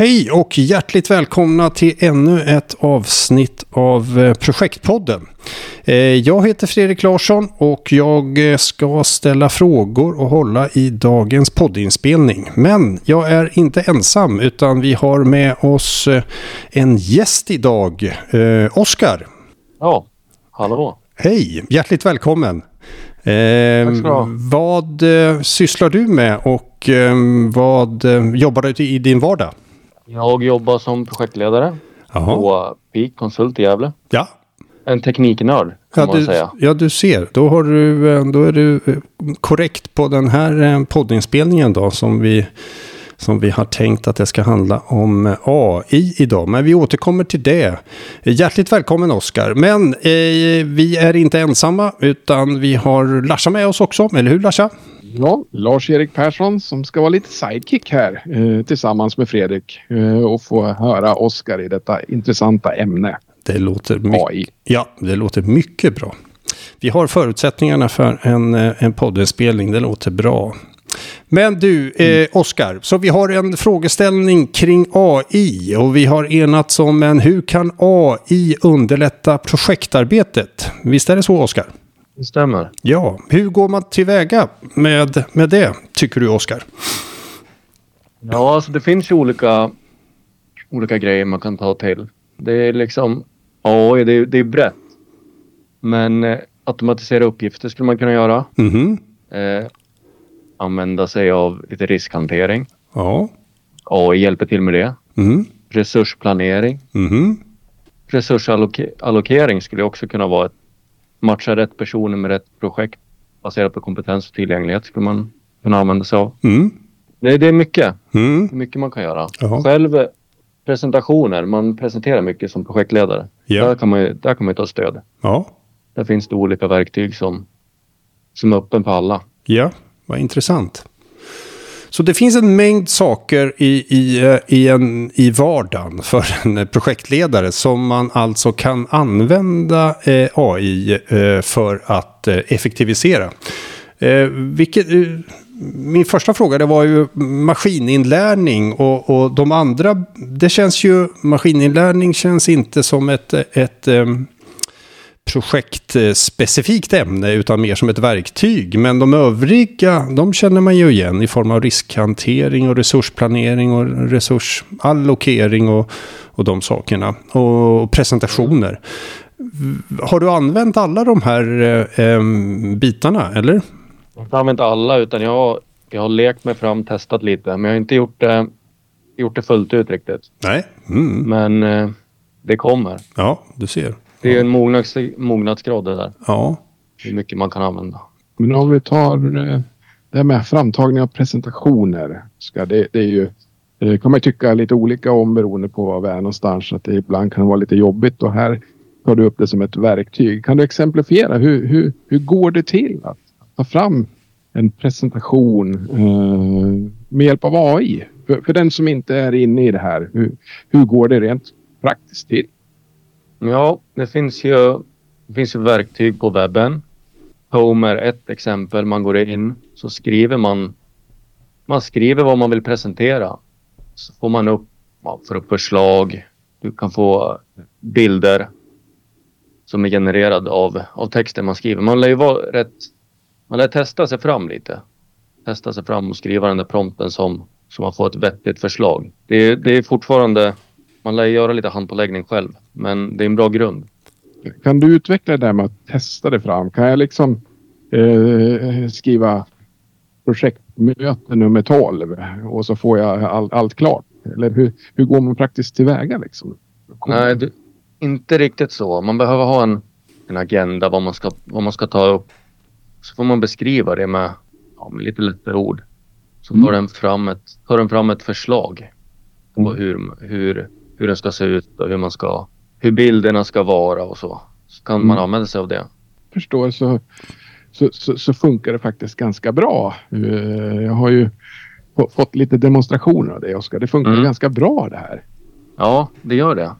Hej och hjärtligt välkomna till ännu ett avsnitt av eh, Projektpodden. Eh, jag heter Fredrik Larsson och jag eh, ska ställa frågor och hålla i dagens poddinspelning. Men jag är inte ensam utan vi har med oss en gäst idag, Oskar. Ja, hallå. Hej, hjärtligt välkommen. Eh, vad sysslar du med och vad jobbar du i din vardag? Jag jobbar som projektledare Aha. på Peak Konsult i Gävle. Ja. En tekniknörd kan ja, man du, säga. Ja, du ser. Då, har du, eh, då är du eh, korrekt på den här eh, poddinspelningen då som vi som vi har tänkt att det ska handla om AI idag. Men vi återkommer till det. Hjärtligt välkommen Oskar. Men eh, vi är inte ensamma utan vi har Larsa med oss också. Eller hur Larsa? Ja, Lars-Erik Persson som ska vara lite sidekick här eh, tillsammans med Fredrik eh, och få höra Oskar i detta intressanta ämne. Det låter, AI. Ja, det låter mycket bra. Vi har förutsättningarna för en, eh, en poddinspelning. Det låter bra. Men du, eh, Oskar, så vi har en frågeställning kring AI och vi har enats om en hur kan AI underlätta projektarbetet? Visst är det så, Oskar? Det stämmer. Ja, hur går man tillväga med, med det, tycker du, Oskar? Ja, alltså det finns ju olika, olika grejer man kan ta till. Det är liksom AI, det är, det är brett. Men eh, automatisera uppgifter skulle man kunna göra. Mm -hmm. eh, använda sig av lite riskhantering. Ja. AI hjälper till med det. Mm. Resursplanering. Mm. Resursallokering skulle också kunna vara ett matcha rätt personer med rätt projekt baserat på kompetens och tillgänglighet skulle man kunna använda sig av. Mm. Det, det, är mycket. Mm. mycket man kan göra. Jaha. Själv presentationer, man presenterar mycket som projektledare. Ja. Där, kan man, där kan man ta stöd. Ja. Där finns det olika verktyg som, som är öppen för alla. Ja, vad intressant. Så det finns en mängd saker i, i, eh, i, en, i vardagen för en projektledare som man alltså kan använda eh, AI eh, för att effektivisera. Vilket, min första fråga det var ju maskininlärning och, och de andra, det känns ju, maskininlärning känns inte som ett, ett projektspecifikt ämne utan mer som ett verktyg. Men de övriga, de känner man ju igen i form av riskhantering och resursplanering och resursallokering och, och de sakerna. Och presentationer. Har du använt alla de här eh, bitarna eller? Jag har inte använt alla utan jag, jag har lekt mig fram, testat lite. Men jag har inte gjort det, gjort det fullt ut riktigt. Nej. Mm. Men eh, det kommer. Ja, du ser. Det är en mognads, mognadsgrad det där. Ja. Hur mycket man kan använda. Men om vi tar eh, det här med framtagning av presentationer. Ska det, det är ju det kan man tycka lite olika om beroende på var vi är någonstans. Att det ibland kan vara lite jobbigt och här tar du upp det som ett verktyg. Kan du exemplifiera hur, hur, hur går det till att ta fram en presentation eh, med hjälp av AI? För, för den som inte är inne i det här, hur, hur går det rent praktiskt till? Ja, det finns ju, det finns ju verktyg på webben. Home är ett exempel. Man går in så skriver man. Man skriver vad man vill presentera. Så får man upp, man får upp förslag. Du kan få bilder som är genererade av, av texten man skriver. Man lär ju vara rätt. Man lär testa sig fram lite. Testa sig fram och skriva den där prompten som, som man får ett vettigt förslag. Det, det är fortfarande man lär göra lite handpåläggning själv, men det är en bra grund. Kan du utveckla det där med att testa det fram? Kan jag liksom eh, skriva projektmöte nummer 12 och så får jag all, allt klart? Eller hur, hur går man praktiskt tillväga liksom? Nej, du, inte riktigt så. Man behöver ha en, en agenda vad man, ska, vad man ska ta upp. Så får man beskriva det med, ja, med lite lättare ord. Så tar, mm. den fram ett, tar den fram ett förslag på mm. hur, hur hur den ska se ut och hur man ska, hur bilderna ska vara och så. Så kan mm. man använda sig av det. Förstår så, så, så, så, funkar det faktiskt ganska bra. Eh, jag har ju fått lite demonstrationer av det Oskar. Det funkar mm. ganska bra det här. Ja, det gör det.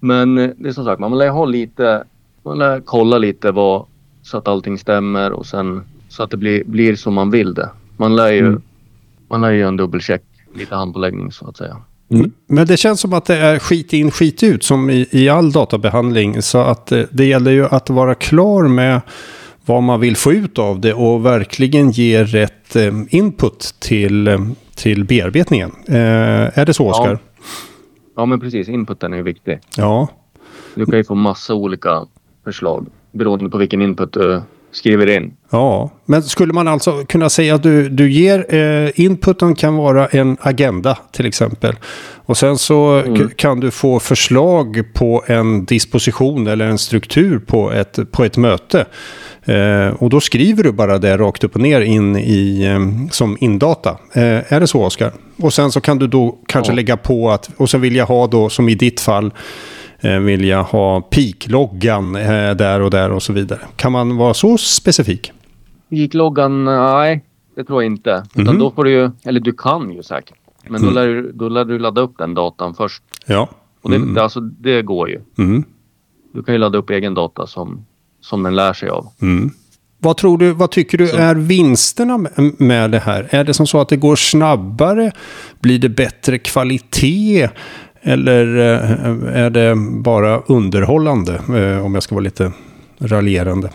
Men eh, det är som sagt, man lär ha lite, man lär kolla lite vad, så att allting stämmer och sen så att det blir, blir som man vill det. Man lär ju, mm. man lär ju en dubbelcheck, lite handpåläggning så att säga. Mm. Men det känns som att det är skit in, skit ut som i, i all databehandling. Så att det, det gäller ju att vara klar med vad man vill få ut av det och verkligen ge rätt eh, input till, eh, till bearbetningen. Eh, är det så, Oskar? Ja. ja, men precis. Inputen är viktig. Ja. Du kan ju få massa olika förslag beroende på vilken input du skriver in. Ja, men skulle man alltså kunna säga att du, du ger eh, inputen kan vara en agenda till exempel. Och sen så mm. kan du få förslag på en disposition eller en struktur på ett, på ett möte. Eh, och då skriver du bara det rakt upp och ner in i, eh, som indata. Eh, är det så Oskar? Och sen så kan du då kanske ja. lägga på att, och så vill jag ha då som i ditt fall, eh, vill jag ha peak-loggan eh, där och där och så vidare. Kan man vara så specifik? Peak-loggan, nej, det tror jag inte. Mm -hmm. Utan mhm. då får du ju, eller du kan ju säkert. Men mm. då, lär, då lär du ladda upp den datan först. Ja. Och det, mm. alltså, det går ju. Mm. Du kan ju ladda upp egen data som som den lär sig av. Mm. Vad, tror du, vad tycker du så. är vinsterna med det här? Är det som så att det går snabbare? Blir det bättre kvalitet? Eller eh, är det bara underhållande? Eh, om jag ska vara lite raljerande.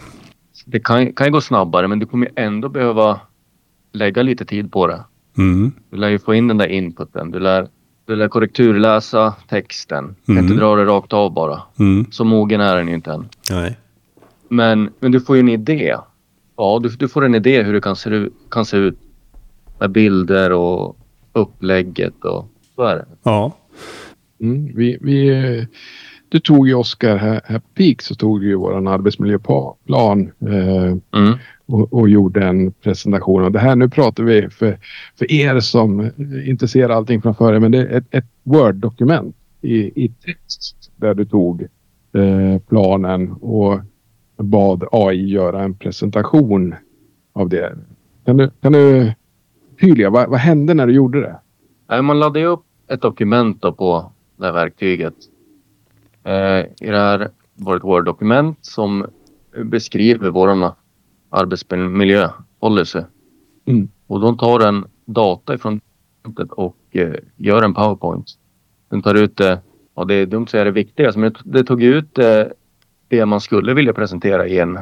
Det kan, kan ju gå snabbare men du kommer ändå behöva lägga lite tid på det. Mm. Du lär ju få in den där inputen. Du lär, du lär korrekturläsa texten. Mm. Du kan inte mm. dra det rakt av bara. Mm. Så mogen är den ju inte än. Nej. Men, men du får ju en idé. Ja, du, du får en idé hur det kan se, kan se ut med bilder och upplägget och så är det. Ja. Mm, vi, vi, du tog ju Oskar här, här på Peak så tog du ju våran arbetsmiljöplan eh, mm. och, och, gjorde en presentation av det här. Nu pratar vi för, för er som inte ser allting framför er men det är ett, ett Word-dokument i, i text där du tog eh, planen och bad AI göra en presentation av det. Kan du, kan du tydliga, vad, vad hände när du gjorde det? Man laddade upp ett dokument på det här verktyget. Eh, I det här var ett Word-dokument som beskriver vår arbetsmiljöpolicy. Mm. Och de tar en data ifrån och eh, gör en PowerPoint. Den tar ut det, ja det är dumt att säga det viktigaste, men det tog ut eh, det man skulle vilja presentera i en,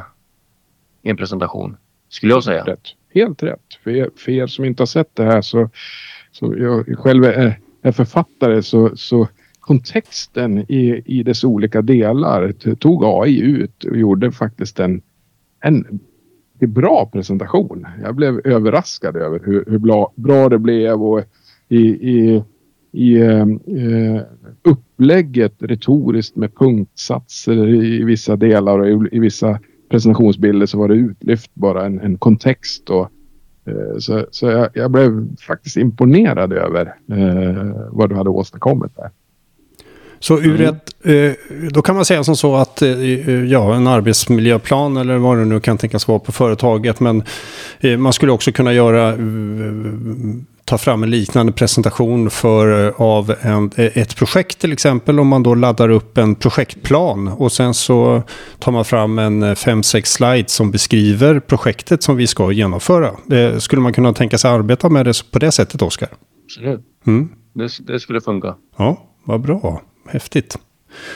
i en presentation. Skulle jag säga. Rätt. Helt rätt. För er, för er som inte har sett det här så, så jag själv är, är författare så, så kontexten i, i dess olika delar tog AI ut och gjorde faktiskt en, en bra presentation. Jag blev överraskad över hur, hur bra, bra det blev och i, i i ehm, eh, upplägget retoriskt med punktsatser i vissa delar och i, i vissa presentationsbilder så var det utlyft bara en, en kontext. Och, eh, så så jag, jag, blev faktiskt imponerad över eh, vad du hade åstadkommit där. Så ur mm. ett, eh, då kan man säga som så att eh, ja, en arbetsmiljöplan eller vad det nu kan tänkas vara på företaget. Men man skulle också kunna göra ta fram en liknande presentation för, eh, av en, ett projekt till exempel. Om man då laddar upp en projektplan och sen så tar man fram en 5-6 eh, slides som beskriver projektet som vi ska genomföra. Skulle man kunna tänka sig arbeta med det på det sättet, Oskar? Absolut. Mm. Det, det skulle funka. Ja, vad bra. Häftigt.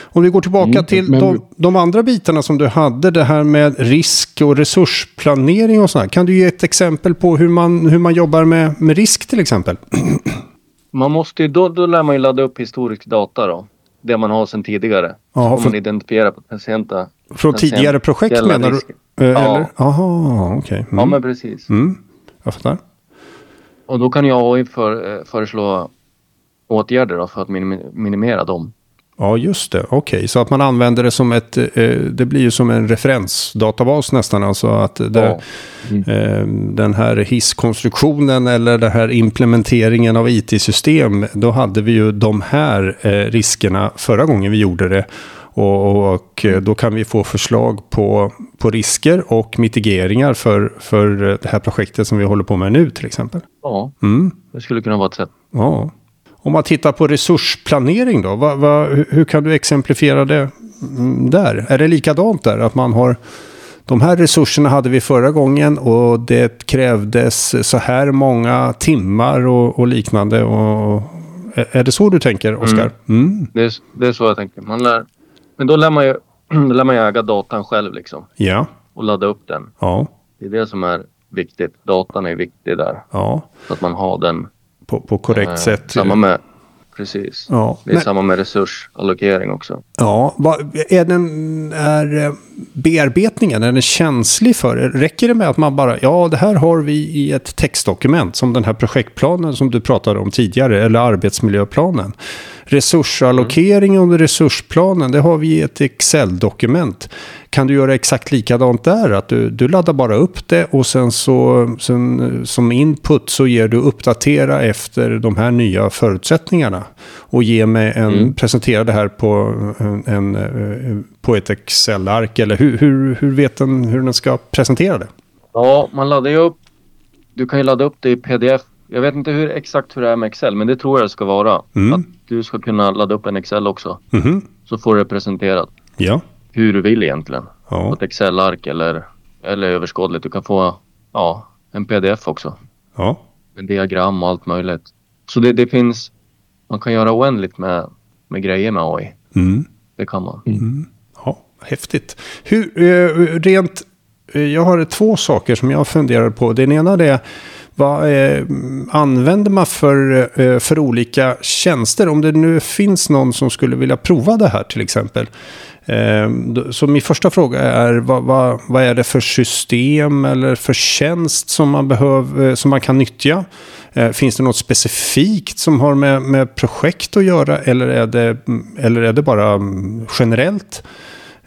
Om vi går tillbaka mm, till men... de, de, andra bitarna som du hade, det här med risk och resursplanering och sådär. Kan du ge ett exempel på hur man, hur man jobbar med, med risk till exempel? Man måste ju, då, då lär man ju ladda upp historisk data då. Det man har sedan tidigare. Aha, så man identifiera patienter. Från tidigare projekt menar du? Eh, eller? Jaha, okej. Okay. Mm. Ja, men precis. Mm. Jag fattar. Och då kan jag AI för, eh, föreslå åtgärder då för att minimera dem. Ja, just det. Okej, okay. så att man använder det som ett... Eh, det blir ju som en referensdatabas nästan. Alltså att det, ja. mm. eh, den här hisskonstruktionen eller den här implementeringen av it-system. Då hade vi ju de här eh, riskerna förra gången vi gjorde det. Och, och, eh, då kan vi få förslag på, på risker och mitigeringar för, för det här projektet som vi håller på med nu till exempel. Ja, mm. det skulle kunna vara ett sätt. Ja. Om man tittar på resursplanering då, vad, vad, hur kan du exemplifiera det mm, där? Är det likadant där? Att man har de här resurserna hade vi förra gången och det krävdes så här många timmar och, och liknande. Och, Är det så du tänker, Oskar? Mm. Det, är, det är så jag tänker. Man lär, men då lär man ju då lär man ju äga datan själv liksom. Ja. Och ladda upp den. Ja. Det är det som är viktigt. Datan är viktig där. Ja. Så att man har den. På, på korrekt eh, sätt. Samma med, precis. Ja. Det är Men- samma med resursallokering också. Ja, vad- är, den, är eh, bearbetningen är den känslig för det? Räcker det med att man bara, ja det här har vi i ett textdokument som den här projektplanen som du pratade om tidigare, eller arbetsmiljöplanen. Resursallokering under resursplanen, det har vi i ett Excel-dokument. Kan du göra exakt likadant där? Att du, du laddar bara upp det och sen så sen, som input så ger du uppdatera efter de här nya förutsättningarna. Och ge mig en, Mm. presentera det här på, en, en, på ett Excel-ark. Eller hur, hur, hur vet den hur den ska presentera det? Ja, man laddar ju upp. Du kan ju ladda upp det i pdf. Jag vet inte hur, exakt hur det är med Excel, men det tror jag det ska vara. Mm. Att du ska kunna ladda upp en Excel också. Mhm. Så får du presenterat Ja. hur du vill egentligen. På Ja. ett Excel-ark eller, eller överskådligt. Du kan få ja, en pdf också. Ja. Med diagram och allt möjligt. Så det, det finns... Man kan göra oändligt med, med grejer med AI. Mm. Det kan man. Ja, häftigt. Hur, eh, rent, eh, jag har två saker som jag funderar på. Den ena är vad eh, använder man för, eh, för olika tjänster? Om det nu finns någon som skulle vilja prova det här till exempel. Eh, så min första fråga är vad, vad, vad är det för system eller för tjänst som man, behöver, eh, som man kan nyttja? Eh, finns det något specifikt som har med, med projekt att göra eller är det, eller är det bara mm, generellt?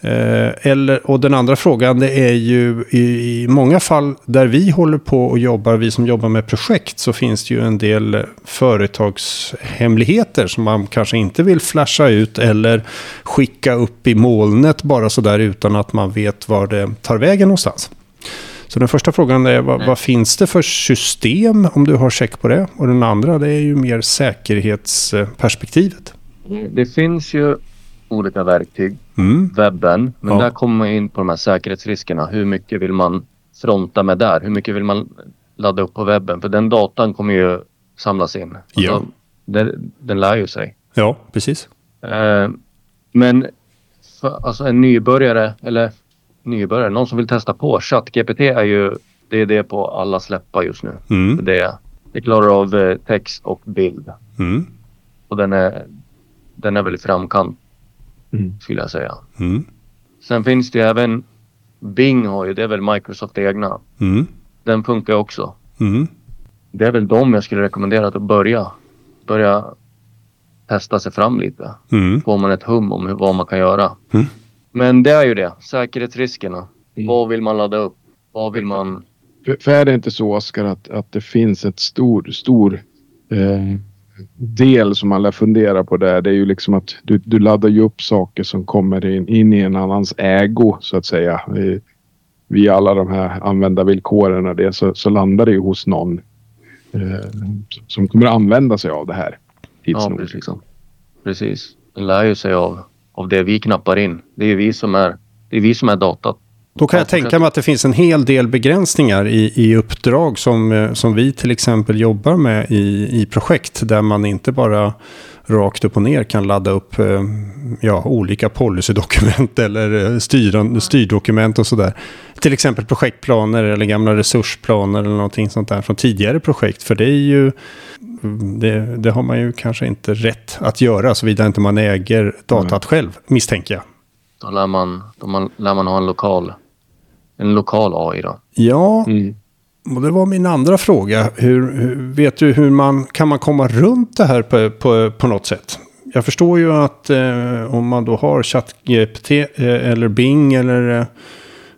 Eh, eller, och den andra frågan det är ju i, i många fall där vi håller på och jobbar, vi som jobbar med projekt, så finns det ju en del företagshemligheter som man kanske inte vill flasha ut eller skicka upp i molnet bara sådär utan att man vet var det tar vägen någonstans. Så den första frågan är vad, vad finns det för system om du har check på det? Och den andra det är ju mer säkerhetsperspektivet. Det finns ju olika verktyg. Mm. Webben. Men Ja. där kommer man in på de här säkerhetsriskerna. Hur mycket vill man fronta med där? Hur mycket vill man ladda upp på webben? För den datan kommer ju samlas in. Ja. Den, den lär ju sig. Ja, precis. Eh, men för, alltså en nybörjare eller nybörjare, någon som vill testa på. ChatGPT är ju det är det på alla släppar just nu. Mm. Det, det klarar av eh, text och bild. Mm. Och den är, den är väl i framkant Mm. skulle jag säga. Mm. Sen finns det ju även Bing har ju, det är väl Microsoft egna. Mm. Den funkar också. Mm. Det är väl de jag skulle rekommendera att börja. Börja testa sig fram lite. Mm. Får man ett hum om hur, vad man kan göra. Mm. Men det är ju det. Säkerhetsriskerna. Mm. Vad vill man ladda upp? Vad vill man... För, för är det inte så Oskar att, att det finns ett stor, stor eh, del som man lär fundera på där. Det är ju liksom att du, du laddar ju upp saker som kommer in, in i en annans ägo så att säga. Eh, via alla de här användarvillkoren och det så, så landar det ju hos någon eh, som kommer att använda sig av det här. Ja, nog, precis. liksom. Precis. Den lär ju sig av, av det vi knappar in. Det är vi som är, det är, vi som är datat. Då kan Ja, jag tänka mig att det finns en hel del begränsningar i, i uppdrag som, eh, som vi till exempel jobbar med i, i projekt. Där man inte bara rakt upp och ner kan ladda upp eh, ja, olika policydokument eller eh, styran, styrdokument och sådär. Till exempel projektplaner eller gamla resursplaner eller någonting sånt där från tidigare projekt. För det är ju det, det har man ju kanske inte rätt att göra såvida inte man äger datat själv, misstänker jag. Då lär man, då man, lär man ha en lokal, en lokal AI då. Ja, Mm. Och det var min andra fråga. Hur, hur, vet du hur man kan man komma runt det här på, på, på något sätt? Jag förstår ju att eh, om man då har ChatGPT eh, eller Bing eller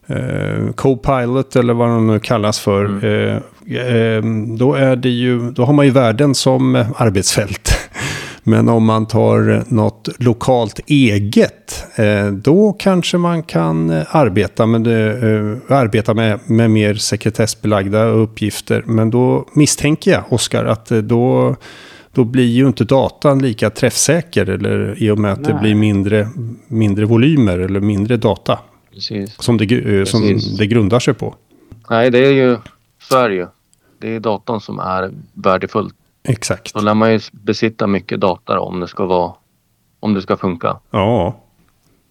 eh, Copilot eller vad de nu kallas för. Eh, eh, då, är det ju, då har man ju värden som eh, arbetsfält. Men om man tar något lokalt eget, eh, då kanske man kan eh, arbeta med, det, eh, arbeta med, med mer sekretessbelagda uppgifter. Men då misstänker jag, Oskar, att då, då blir ju inte datan lika träffsäker. Eller, I och med att det Nej. blir mindre, mindre volymer eller mindre data. Precis. Som det, som Precis. det grundar sig på. Nej, det är ju, är det. Det är datan som är värdefullt. Exakt. Då lär man ju besitta mycket data då, om det ska vara om det ska funka. Ja.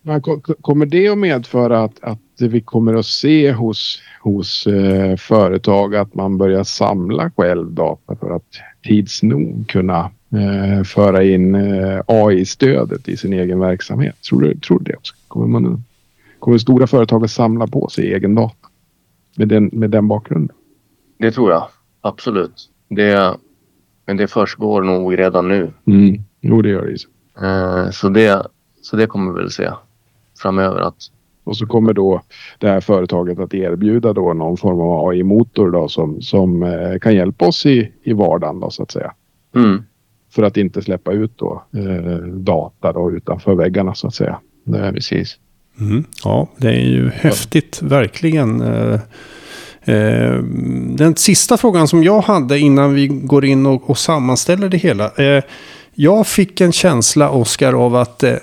Men ko- ko- kommer det att medföra att, att vi kommer att se hos, hos eh, företag att man börjar samla själv data för att tids nog kunna eh, föra in eh, AI-stödet i sin egen verksamhet? Tror du, tror du det? Också? Kommer, man, kommer stora företag att samla på sig egen data med den, med den bakgrunden? Det tror jag absolut. Det, men det försiggår nog redan nu. Mm. Jo, det gör det. Eh, så, det, så det kommer vi väl se framöver. Att, Och så kommer då det här företaget att erbjuda då någon form av AI-motor då som, som eh, kan hjälpa oss i, i vardagen då så att säga. mm, För att inte släppa ut då eh, data då utanför väggarna så att säga. Det, precis. Mm. Ja, det är ju häftigt, verkligen. Eh, Eh, den sista frågan som jag hade innan vi går in och, och sammanställer det hela. Eh, jag fick en känsla, Oskar, av att eh,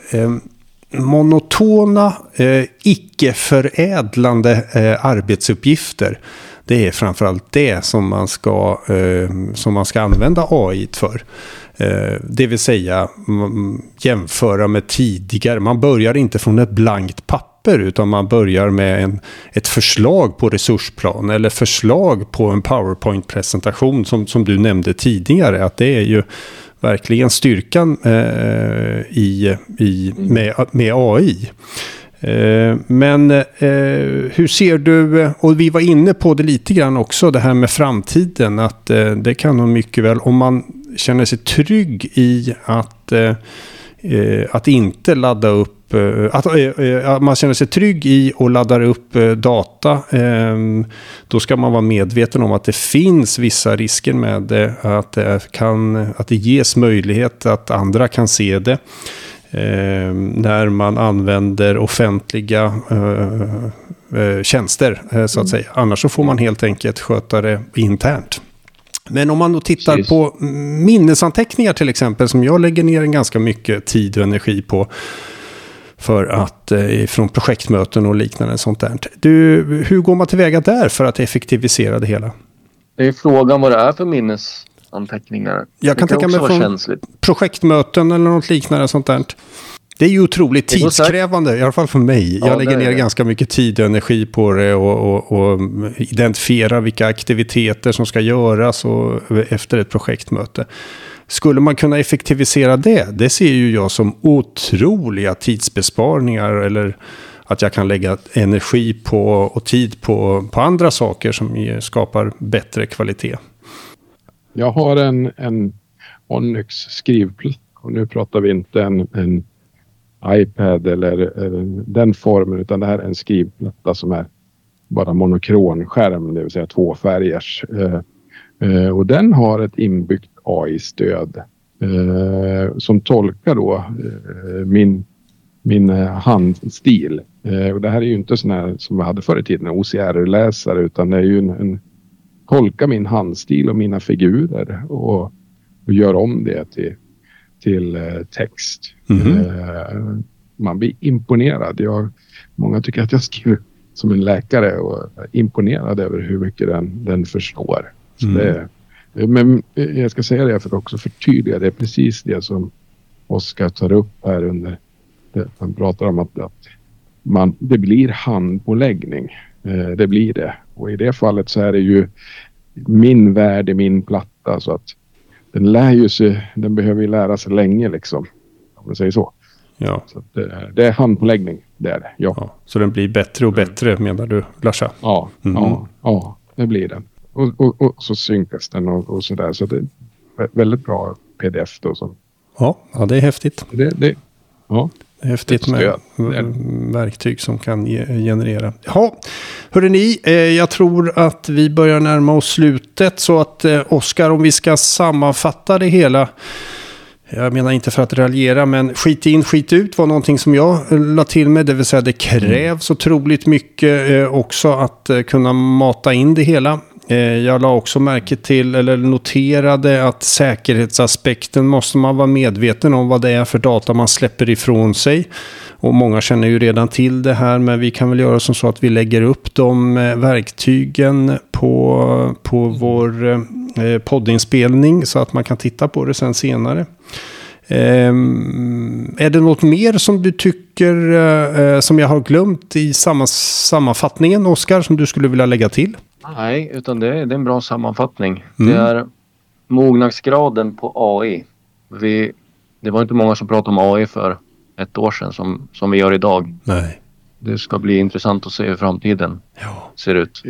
monotona, icke-förädlande arbetsuppgifter. Det är framförallt det som man ska, som man ska använda AI för. Det vill säga jämföra med tidigare. Man börjar inte från ett blankt papper utan man börjar med en, ett förslag på resursplan eller förslag på en PowerPoint-presentation som, som du nämnde tidigare. Att det är ju verkligen styrkan eh, i, i, med, med AI. Eh, Men eh, hur ser du, och vi var inne på det lite grann också, det här med framtiden. Att eh, det kan nog mycket väl, om man känner sig trygg i att, eh, att inte ladda upp eh, att, eh, eh, att man känner sig trygg i och laddar upp eh, data. eh, Då ska man vara medveten om att det finns vissa risker med det. Att det, kan, att det ges möjlighet att andra kan se det. Eh, när man använder offentliga eh, eh, tjänster så att Mm. säga. Annars så får man helt enkelt sköta det internt. Men om man då tittar Precis. på minnesanteckningar till exempel som jag lägger ner en ganska mycket tid och energi på. För att eh, från projektmöten och liknande sånt där. Du, hur går man tillväga där för att effektivisera det hela? Det är frågan vad det är för minnesanteckningar. Jag kan det kan tänka mig från- projektmöten eller något liknande sånt där. Det är ju otroligt tidskrävande, i alla fall för mig. Ja, jag lägger ner ganska mycket tid och energi på det och, och, och identifiera vilka aktiviteter som ska göras och, efter ett projektmöte. Skulle man kunna effektivisera det? Det ser ju jag som otroliga tidsbesparingar eller att jag kan lägga energi på och tid på, på andra saker som skapar bättre kvalitet. Jag har en, en Onyx skrivplatta och nu pratar vi inte en, en iPad eller, eller den formen utan det här är en skrivplatta som är bara monokronskärm, det vill säga tvåfärgers. Eh, eh, och den har ett inbyggt AI-stöd eh, som tolkar då eh, min, min handstil. Eh, och det här är ju inte sån här som vi hade förr i tiden, OCR-läsare utan det är ju en, en tolka min handstil och mina figurer och, och gör om det till, till eh, text. Mhm. Eh, man blir imponerad. Jag, många tycker att jag skriver som en läkare och är imponerad över hur mycket den, den förstår. Mm. det, men jag ska säga det för att också förtydliga. Det är precis det som Oskar tar upp här under. Han pratar om att, att man, det blir handpåläggning. Eh, det blir det. Och i det fallet så är det ju min värld i min platta. Så att den lär ju sig, den behöver ju lära sig länge liksom. Om man säger så. Ja. så att, eh, det är handpåläggning. Det är det. Ja. Ja, så den blir bättre och bättre menar du, Larsa? Ja, Mm. ja, ja, det blir den. Och, och, och så synkas den och, och sådär. Så det är vä- väldigt bra pdf då. Som, Ja, ja det är häftigt. det, det, ja. Häftigt med mm, verktyg som kan ge, generera. Ja, hörde ni, eh, jag tror att vi börjar närma oss slutet. Så att eh, Oskar, om vi ska sammanfatta det hela. Jag menar inte för att raljera, men skit in, skit ut var någonting som jag eh, la till med. Det vill säga det krävs otroligt mycket eh, också att kunna mata in det hela. Eh, jag la också märke till, eller noterade att säkerhetsaspekten måste man vara medveten om vad det är för data man släpper ifrån sig. Och många känner ju redan till det här, men vi kan väl göra som så att vi lägger upp de eh, verktygen på, på vår, eh, eh, poddinspelning så att man kan titta på det sen senare. Um, är det något mer som du tycker uh, som jag har glömt i samma, sammanfattningen, Oskar, som du skulle vilja lägga till? Nej, utan det, är, det är en bra sammanfattning. Mm. Det är mognadsgraden på AI. Vi, det var inte många som pratade om AI för ett år sedan som, som vi gör idag. Nej. Det ska bli intressant att se hur framtiden ja. ser ut.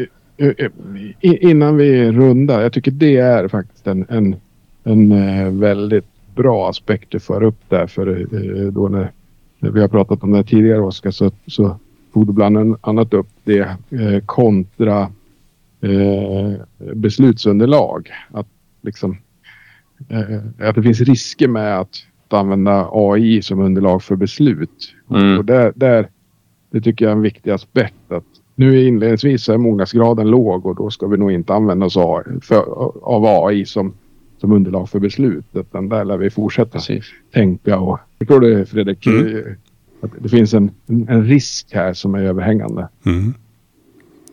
Innan vi rundar, jag tycker det är faktiskt en, en, en väldigt bra aspekt du för upp där. För eh, då när, när vi har pratat om det tidigare Oskar så, så tog du bland annat upp det eh, kontra eh, beslutsunderlag. Att, liksom, eh, att det finns risker med att, att använda AI som underlag för beslut. Mm. Och där, där, det tycker jag är en viktig aspekt. att nu inledningsvis är mognadsgraden låg och då ska vi nog inte använda oss av, för, av AI som som underlag för beslut. Utan där lär vi fortsätta Precis. tänka och... Förstår du Fredrik? Mm. Att det finns en, en risk här som är överhängande. Mm.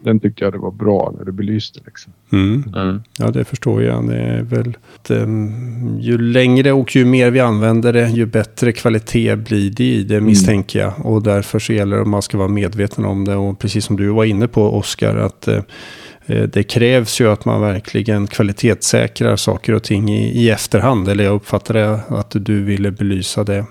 Den tyckte jag det var bra när du belyste. Liksom. Mm. Mm. Ja, det förstår jag. Det är väl att, um, ju längre och ju mer vi använder det, ju bättre kvalitet blir det i det mm. misstänker jag. Och därför så gäller det att man ska vara medveten om det. Och precis som du var inne på, Oskar, att uh, det krävs ju att man verkligen kvalitetssäkrar saker och ting i, i efterhand. Eller jag uppfattade att du ville belysa det.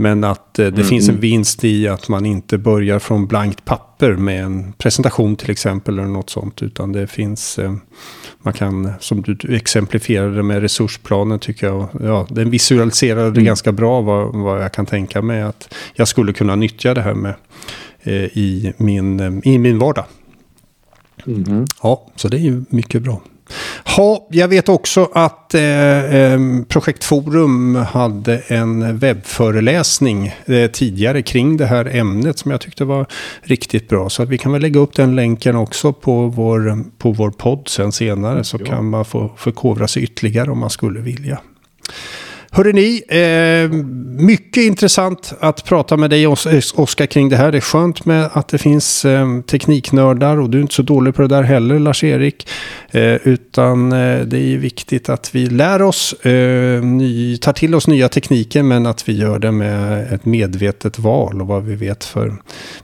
Men att eh, det mm. finns en mm. vinst i att man inte börjar från blankt papper med en presentation till exempel. Eller något sånt. Utan det finns, eh, man kan, som du exemplifierade med resursplanen tycker jag. Ja, den visualiserade mm. ganska bra vad, vad jag kan tänka mig att jag skulle kunna nyttja det här med i, min, i min vardag. Mm. Ja, så det är ju mycket bra. Ja, jag vet också att eh, eh, Projektforum hade en webbföreläsning eh, tidigare kring det här ämnet som jag tyckte var riktigt bra. Så att vi kan väl lägga upp den länken också på vår, på vår podd sen senare. Så ja. kan man få förkovra sig ytterligare om man skulle vilja. Hörrni, ni, eh, mycket intressant att prata med dig Oskar kring det här. Det är skönt med att det finns eh, tekniknördar och du är inte så dålig på det där heller Lars-Erik. Eh, utan eh, det är viktigt att vi lär oss, eh, ny, tar till oss nya tekniker men att vi gör det med ett medvetet val och vad vi vet för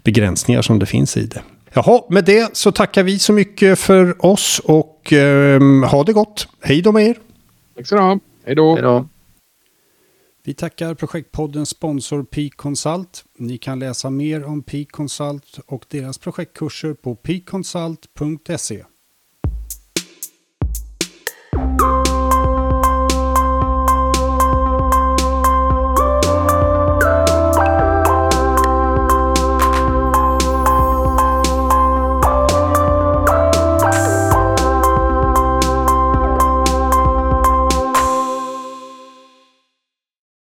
begränsningar som det finns i det. Jaha, med det så tackar vi så mycket för oss och eh, ha det gott. Hej då med er! Tack så du ha. Hej då! Vi tackar projektpoddens sponsor Peak Consult. Ni kan läsa mer om Peak Consult och deras projektkurser på peakconsult.se.